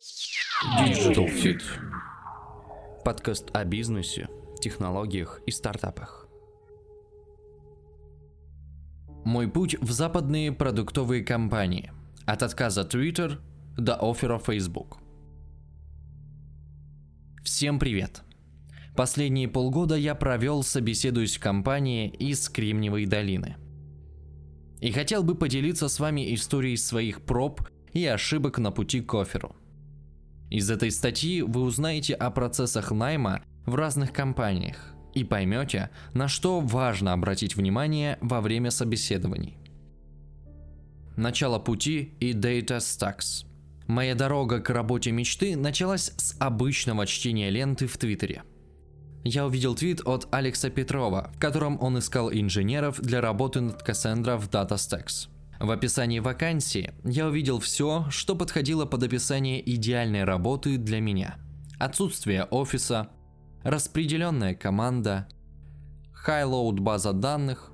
Digital Fit. Подкаст о бизнесе, технологиях и стартапах. Мой путь в западные продуктовые компании. От отказа Twitter до оффера Facebook. Всем привет! Последние полгода я провел, собеседуясь в компании из Кремниевой долины. И хотел бы поделиться с вами историей своих проб и ошибок на пути к оферу. Из этой статьи вы узнаете о процессах найма в разных компаниях и поймете, на что важно обратить внимание во время собеседований. Начало пути и Data Stacks. Моя дорога к работе мечты началась с обычного чтения ленты в Твиттере. Я увидел твит от Алекса Петрова, в котором он искал инженеров для работы над Cassandra в DataStax. В описании вакансии я увидел все, что подходило под описание идеальной работы для меня. Отсутствие офиса, распределенная команда, high-load база данных,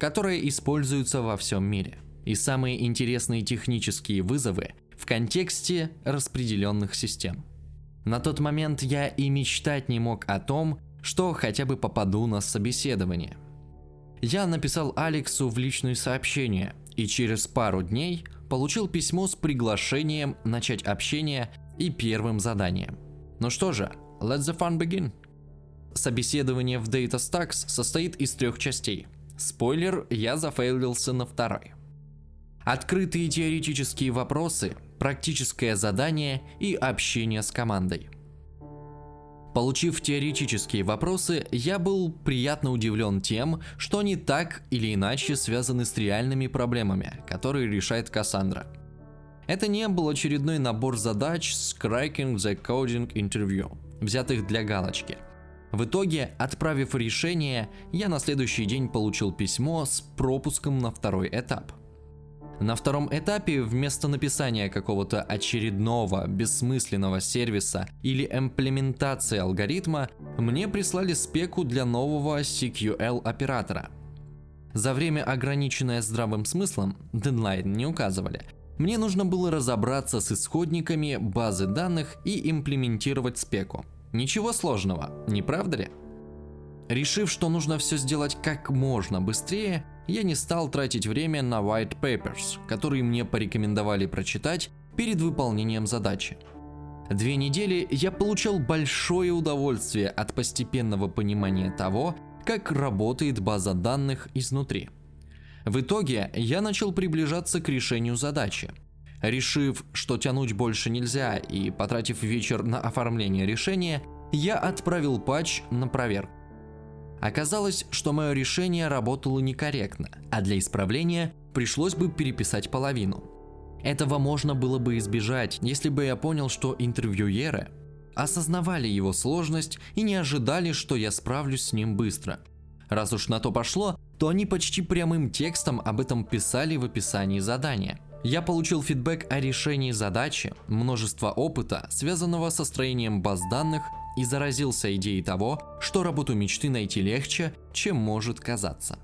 которая используется во всем мире, и самые интересные технические вызовы в контексте распределенных систем. На тот момент я и мечтать не мог о том, что хотя бы попаду на собеседование. Я написал Алексу в личное сообщение и через пару дней получил письмо с приглашением начать общение и первым заданием. Ну что же, let the fun begin. Собеседование в DataStax состоит из трех частей. Спойлер, я зафейлился на второй. Открытые теоретические вопросы, практическое задание и общение с командой. Получив теоретические вопросы, я был приятно удивлен тем, что они так или иначе связаны с реальными проблемами, которые решает Кассандра. Это не был очередной набор задач с Cracking the Coding Interview, взятых для галочки. В итоге, отправив решение, я на следующий день получил письмо с пропуском на второй этап. На втором этапе вместо написания какого-то очередного бессмысленного сервиса или имплементации алгоритма, мне прислали спеку для нового CQL оператора. За время, ограниченное здравым смыслом, дедлайн не указывали, мне нужно было разобраться с исходниками базы данных и имплементировать спеку. Ничего сложного, не правда ли? Решив, что нужно все сделать как можно быстрее, я не стал тратить время на white papers, которые мне порекомендовали прочитать перед выполнением задачи. Две недели я получал большое удовольствие от постепенного понимания того, как работает база данных изнутри. В итоге я начал приближаться к решению задачи. Решив, что тянуть больше нельзя и потратив вечер на оформление решения, я отправил патч на проверку. Оказалось, что мое решение работало некорректно, а для исправления пришлось бы переписать половину. Этого можно было бы избежать, если бы я понял, что интервьюеры осознавали его сложность и не ожидали, что я справлюсь с ним быстро. Раз уж на то пошло, то они почти прямым текстом об этом писали в описании задания. Я получил фидбэк о решении задачи, множество опыта, связанного со строением баз данных и заразился идеей того, что работу мечты найти легче, чем может казаться.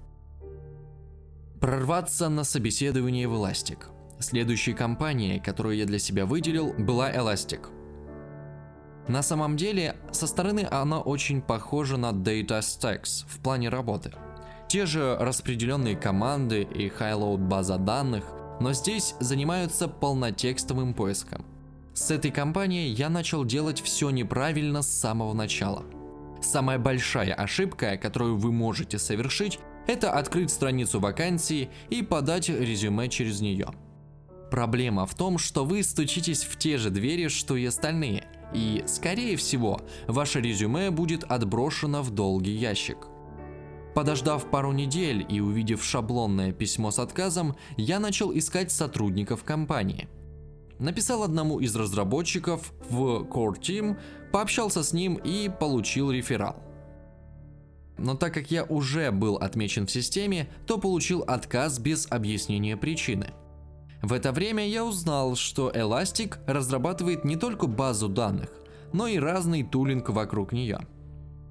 Прорваться на собеседование в Elastic. Следующей компанией, которую я для себя выделил, была Elastic. На самом деле, со стороны она очень похожа на Data Stacks в плане работы. Те же распределенные команды и high-load база данных, но здесь занимаются полнотекстовым поиском – с этой компанией я начал делать все неправильно с самого начала. Самая большая ошибка, которую вы можете совершить, это открыть страницу вакансии и подать резюме через нее. Проблема в том, что вы стучитесь в те же двери, что и остальные, и, скорее всего, ваше резюме будет отброшено в долгий ящик. Подождав пару недель и увидев шаблонное письмо с отказом, я начал искать сотрудников компании – Написал одному из разработчиков в Core Team, пообщался с ним и получил реферал. Но так как я уже был отмечен в системе, то получил отказ без объяснения причины. В это время я узнал, что Elastic разрабатывает не только базу данных, но и разный тулинг вокруг нее.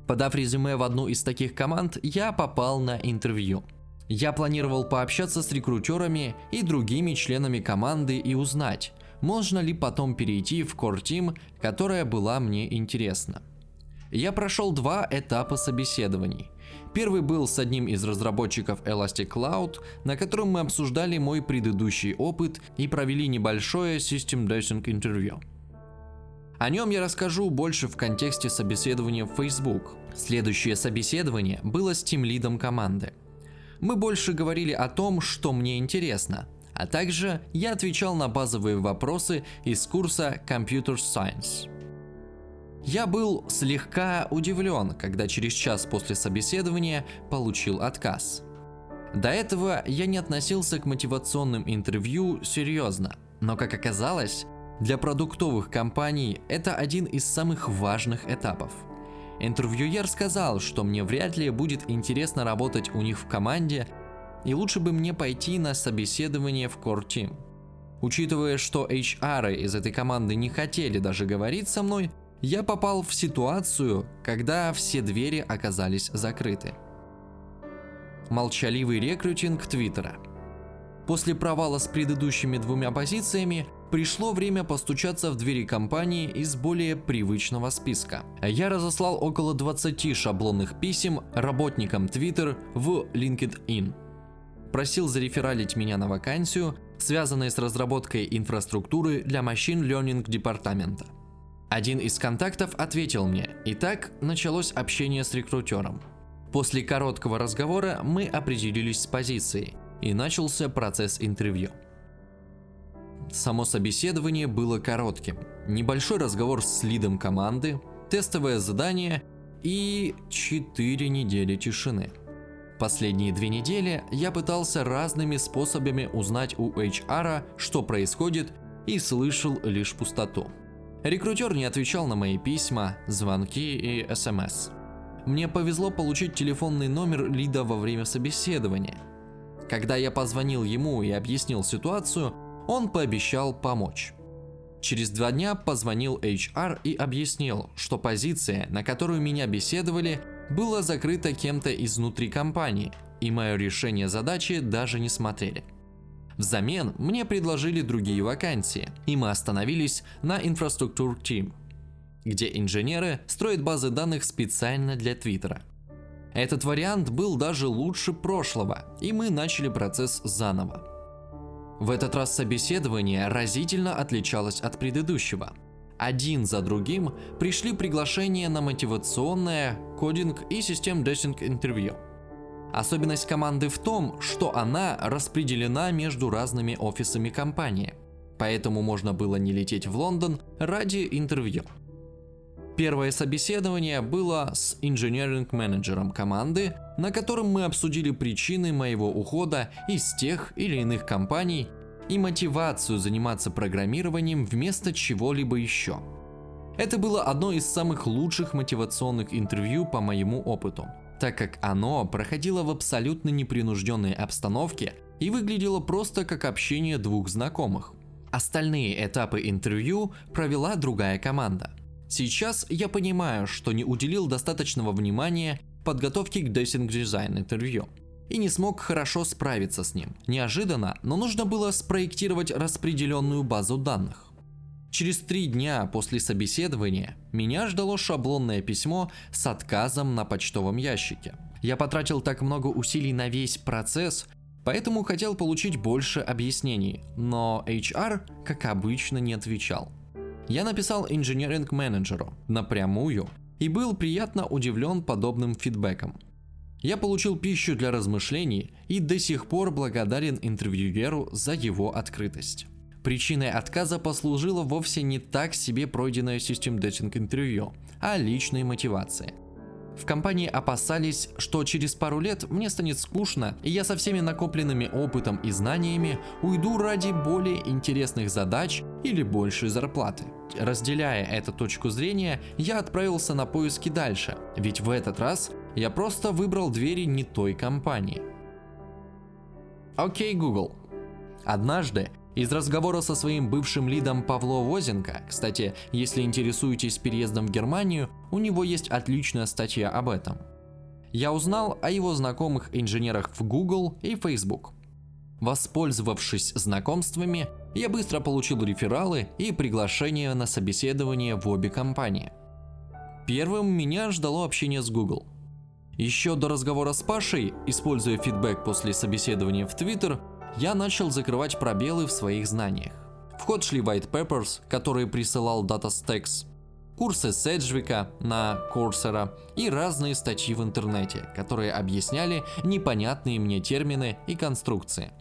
Подав резюме в одну из таких команд, я попал на интервью. Я планировал пообщаться с рекрутерами и другими членами команды и узнать, можно ли потом перейти в Core Team, которая была мне интересна. Я прошел два этапа собеседований. Первый был с одним из разработчиков Elastic Cloud, на котором мы обсуждали мой предыдущий опыт и провели небольшое System Dashing интервью. О нем я расскажу больше в контексте собеседования в Facebook. Следующее собеседование было с тимлидом команды. Мы больше говорили о том, что мне интересно, а также я отвечал на базовые вопросы из курса Computer Science. Я был слегка удивлен, когда через час после собеседования получил отказ. До этого я не относился к мотивационным интервью серьезно, но как оказалось, для продуктовых компаний это один из самых важных этапов. Интервьюер сказал, что мне вряд ли будет интересно работать у них в команде, и лучше бы мне пойти на собеседование в Core Team. Учитывая, что HR из этой команды не хотели даже говорить со мной, я попал в ситуацию, когда все двери оказались закрыты. Молчаливый рекрутинг Твиттера. После провала с предыдущими двумя позициями, пришло время постучаться в двери компании из более привычного списка. Я разослал около 20 шаблонных писем работникам Twitter в LinkedIn. Просил зарефералить меня на вакансию, связанную с разработкой инфраструктуры для Machine Learning департамента. Один из контактов ответил мне, и так началось общение с рекрутером. После короткого разговора мы определились с позицией, и начался процесс интервью. Само собеседование было коротким. Небольшой разговор с лидом команды, тестовое задание и 4 недели тишины. Последние две недели я пытался разными способами узнать у HR, что происходит, и слышал лишь пустоту. Рекрутер не отвечал на мои письма, звонки и смс. Мне повезло получить телефонный номер лида во время собеседования. Когда я позвонил ему и объяснил ситуацию, он пообещал помочь. Через два дня позвонил HR и объяснил, что позиция, на которую меня беседовали, была закрыта кем-то изнутри компании, и мое решение задачи даже не смотрели. Взамен мне предложили другие вакансии, и мы остановились на Infrastructure Team, где инженеры строят базы данных специально для Твиттера. Этот вариант был даже лучше прошлого, и мы начали процесс заново. В этот раз собеседование разительно отличалось от предыдущего. Один за другим пришли приглашения на мотивационное, кодинг и систем десинг интервью. Особенность команды в том, что она распределена между разными офисами компании, поэтому можно было не лететь в Лондон ради интервью. Первое собеседование было с инженеринг-менеджером команды, на котором мы обсудили причины моего ухода из тех или иных компаний и мотивацию заниматься программированием вместо чего-либо еще. Это было одно из самых лучших мотивационных интервью по моему опыту, так как оно проходило в абсолютно непринужденной обстановке и выглядело просто как общение двух знакомых. Остальные этапы интервью провела другая команда – Сейчас я понимаю, что не уделил достаточного внимания подготовке к Dosing Design интервью и не смог хорошо справиться с ним. Неожиданно, но нужно было спроектировать распределенную базу данных. Через три дня после собеседования меня ждало шаблонное письмо с отказом на почтовом ящике. Я потратил так много усилий на весь процесс, поэтому хотел получить больше объяснений, но HR, как обычно, не отвечал. Я написал инженеринг-менеджеру напрямую и был приятно удивлен подобным фидбэком. Я получил пищу для размышлений и до сих пор благодарен интервьюеру за его открытость. Причиной отказа послужило вовсе не так себе пройденное систем дейтинг интервью, а личной мотивации – в компании опасались, что через пару лет мне станет скучно, и я со всеми накопленными опытом и знаниями уйду ради более интересных задач или большей зарплаты. Разделяя эту точку зрения, я отправился на поиски дальше, ведь в этот раз я просто выбрал двери не той компании. Окей, Google. Однажды из разговора со своим бывшим лидом Павло Возенко, кстати, если интересуетесь переездом в Германию, у него есть отличная статья об этом. Я узнал о его знакомых инженерах в Google и Facebook. Воспользовавшись знакомствами, я быстро получил рефералы и приглашение на собеседование в обе компании. Первым меня ждало общение с Google. Еще до разговора с Пашей, используя фидбэк после собеседования в Twitter, я начал закрывать пробелы в своих знаниях. В ход шли white papers, которые присылал DataStax, курсы Седжвика на Coursera и разные статьи в интернете, которые объясняли непонятные мне термины и конструкции.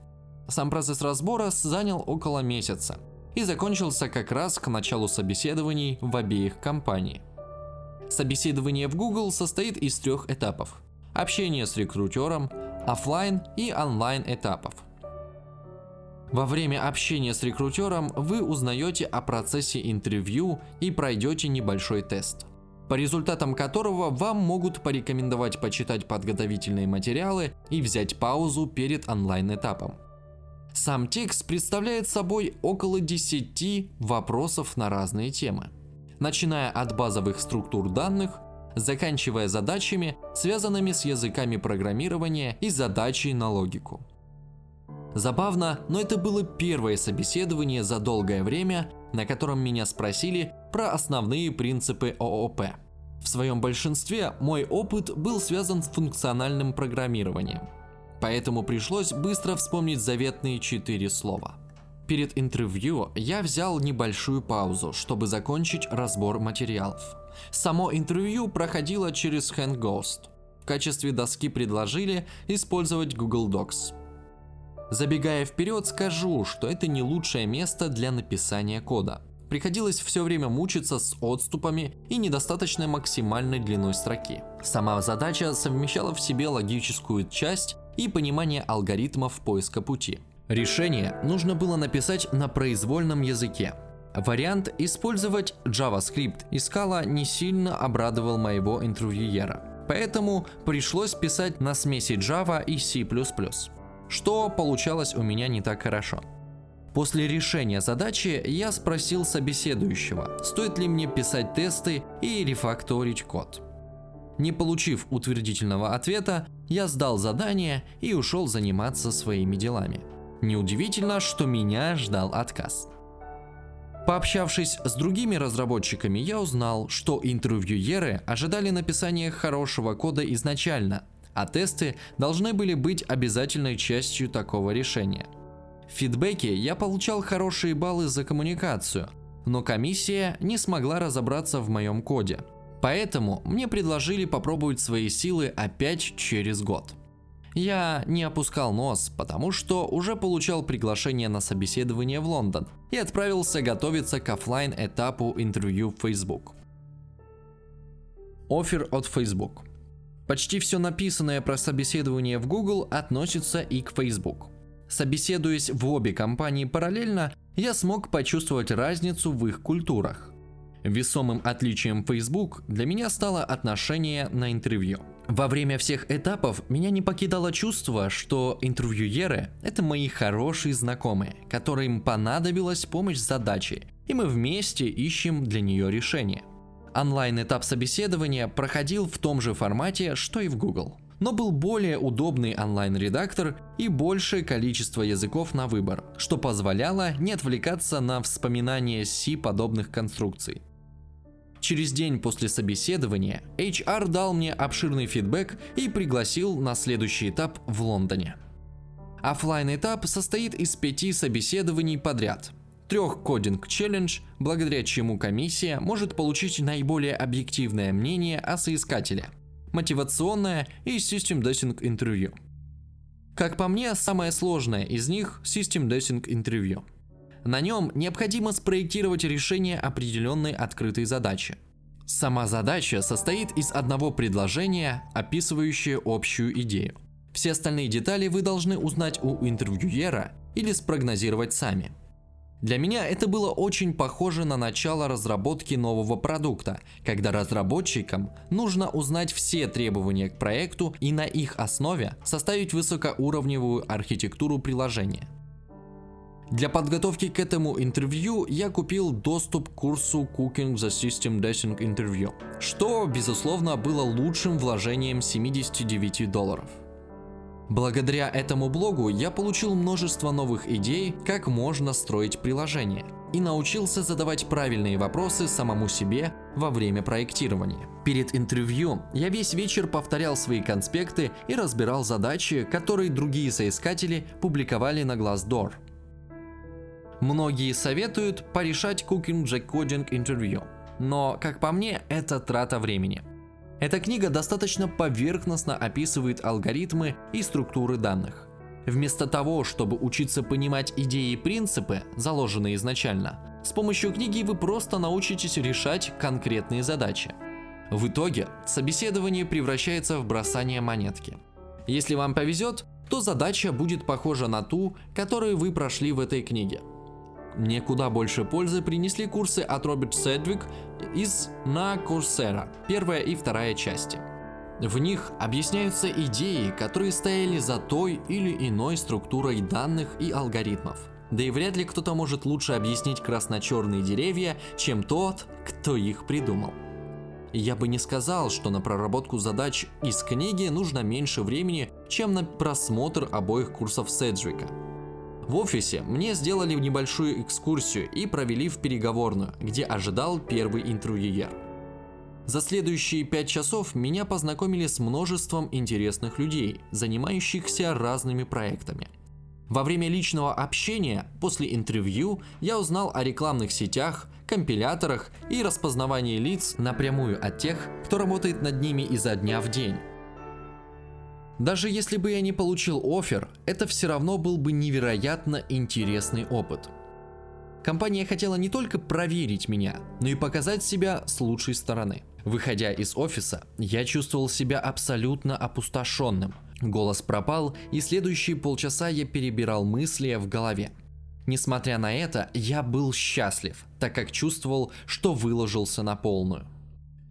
Сам процесс разбора занял около месяца и закончился как раз к началу собеседований в обеих компаниях. Собеседование в Google состоит из трех этапов. Общение с рекрутером, офлайн и онлайн этапов. Во время общения с рекрутером вы узнаете о процессе интервью и пройдете небольшой тест, по результатам которого вам могут порекомендовать почитать подготовительные материалы и взять паузу перед онлайн-этапом. Сам текст представляет собой около 10 вопросов на разные темы, начиная от базовых структур данных, заканчивая задачами, связанными с языками программирования и задачей на логику. Забавно, но это было первое собеседование за долгое время, на котором меня спросили про основные принципы ООП. В своем большинстве мой опыт был связан с функциональным программированием, поэтому пришлось быстро вспомнить заветные четыре слова. Перед интервью я взял небольшую паузу, чтобы закончить разбор материалов. Само интервью проходило через HandGhost. В качестве доски предложили использовать Google Docs. Забегая вперед, скажу, что это не лучшее место для написания кода. Приходилось все время мучиться с отступами и недостаточной максимальной длиной строки. Сама задача совмещала в себе логическую часть и понимание алгоритмов поиска пути. Решение нужно было написать на произвольном языке. Вариант использовать JavaScript и Scala не сильно обрадовал моего интервьюера. Поэтому пришлось писать на смеси Java и C++ что получалось у меня не так хорошо. После решения задачи я спросил собеседующего, стоит ли мне писать тесты и рефакторить код. Не получив утвердительного ответа, я сдал задание и ушел заниматься своими делами. Неудивительно, что меня ждал отказ. Пообщавшись с другими разработчиками, я узнал, что интервьюеры ожидали написания хорошего кода изначально, а тесты должны были быть обязательной частью такого решения. В фидбэке я получал хорошие баллы за коммуникацию, но комиссия не смогла разобраться в моем коде. Поэтому мне предложили попробовать свои силы опять через год. Я не опускал нос, потому что уже получал приглашение на собеседование в Лондон и отправился готовиться к офлайн этапу интервью в Facebook. Офер от Facebook – Почти все написанное про собеседование в Google относится и к Facebook. Собеседуясь в обе компании параллельно, я смог почувствовать разницу в их культурах. Весомым отличием Facebook для меня стало отношение на интервью. Во время всех этапов меня не покидало чувство, что интервьюеры – это мои хорошие знакомые, которым понадобилась помощь с задачей, и мы вместе ищем для нее решение – Онлайн-этап собеседования проходил в том же формате, что и в Google. Но был более удобный онлайн-редактор и большее количество языков на выбор, что позволяло не отвлекаться на вспоминание C подобных конструкций. Через день после собеседования HR дал мне обширный фидбэк и пригласил на следующий этап в Лондоне. Оффлайн этап состоит из пяти собеседований подряд – трех coding challenge, благодаря чему комиссия может получить наиболее объективное мнение о соискателе, мотивационное и System Design интервью. Как по мне, самое сложное из них – System Design интервью. На нем необходимо спроектировать решение определенной открытой задачи. Сама задача состоит из одного предложения, описывающего общую идею. Все остальные детали вы должны узнать у интервьюера или спрогнозировать сами – для меня это было очень похоже на начало разработки нового продукта, когда разработчикам нужно узнать все требования к проекту и на их основе составить высокоуровневую архитектуру приложения. Для подготовки к этому интервью я купил доступ к курсу Cooking the System Dashing Interview, что, безусловно, было лучшим вложением 79 долларов. Благодаря этому блогу я получил множество новых идей, как можно строить приложение, и научился задавать правильные вопросы самому себе во время проектирования. Перед интервью я весь вечер повторял свои конспекты и разбирал задачи, которые другие соискатели публиковали на Glassdoor. Многие советуют порешать Cooking Jack Coding интервью, но, как по мне, это трата времени – эта книга достаточно поверхностно описывает алгоритмы и структуры данных. Вместо того, чтобы учиться понимать идеи и принципы, заложенные изначально, с помощью книги вы просто научитесь решать конкретные задачи. В итоге собеседование превращается в бросание монетки. Если вам повезет, то задача будет похожа на ту, которую вы прошли в этой книге – мне куда больше пользы принесли курсы от Роберт Седвик из на Coursera, первая и вторая части. В них объясняются идеи, которые стояли за той или иной структурой данных и алгоритмов. Да и вряд ли кто-то может лучше объяснить красно-черные деревья, чем тот, кто их придумал. Я бы не сказал, что на проработку задач из книги нужно меньше времени, чем на просмотр обоих курсов Седжвика. В офисе мне сделали небольшую экскурсию и провели в переговорную, где ожидал первый интервьюер. За следующие пять часов меня познакомили с множеством интересных людей, занимающихся разными проектами. Во время личного общения после интервью я узнал о рекламных сетях, компиляторах и распознавании лиц напрямую от тех, кто работает над ними изо дня в день. Даже если бы я не получил офер, это все равно был бы невероятно интересный опыт. Компания хотела не только проверить меня, но и показать себя с лучшей стороны. Выходя из офиса, я чувствовал себя абсолютно опустошенным. Голос пропал, и следующие полчаса я перебирал мысли в голове. Несмотря на это, я был счастлив, так как чувствовал, что выложился на полную.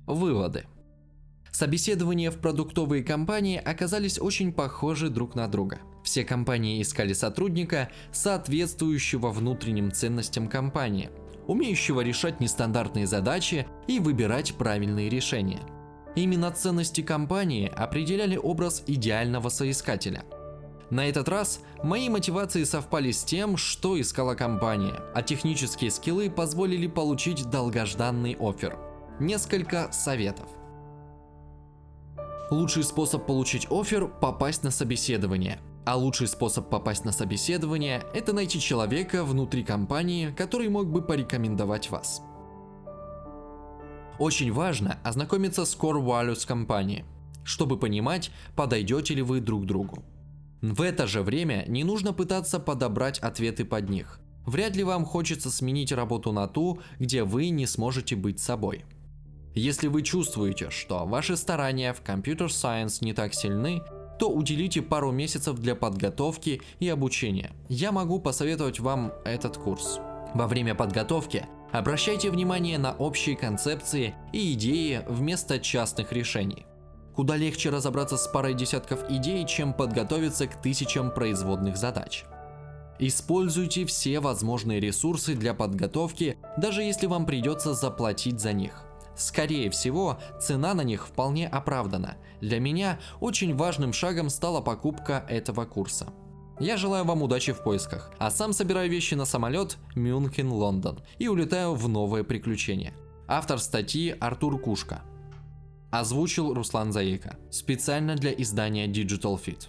Выводы. Собеседования в продуктовые компании оказались очень похожи друг на друга. Все компании искали сотрудника, соответствующего внутренним ценностям компании, умеющего решать нестандартные задачи и выбирать правильные решения. Именно ценности компании определяли образ идеального соискателя. На этот раз мои мотивации совпали с тем, что искала компания, а технические скиллы позволили получить долгожданный офер. Несколько советов – Лучший способ получить офер – попасть на собеседование. А лучший способ попасть на собеседование – это найти человека внутри компании, который мог бы порекомендовать вас. Очень важно ознакомиться с core values компании, чтобы понимать, подойдете ли вы друг другу. В это же время не нужно пытаться подобрать ответы под них. Вряд ли вам хочется сменить работу на ту, где вы не сможете быть собой. Если вы чувствуете, что ваши старания в Computer Science не так сильны, то уделите пару месяцев для подготовки и обучения. Я могу посоветовать вам этот курс. Во время подготовки обращайте внимание на общие концепции и идеи вместо частных решений. Куда легче разобраться с парой десятков идей, чем подготовиться к тысячам производных задач. Используйте все возможные ресурсы для подготовки, даже если вам придется заплатить за них – Скорее всего, цена на них вполне оправдана. Для меня очень важным шагом стала покупка этого курса. Я желаю вам удачи в поисках, а сам собираю вещи на самолет Мюнхен-Лондон и улетаю в новое приключение. Автор статьи Артур Кушка. Озвучил Руслан Заика. Специально для издания Digital Fit.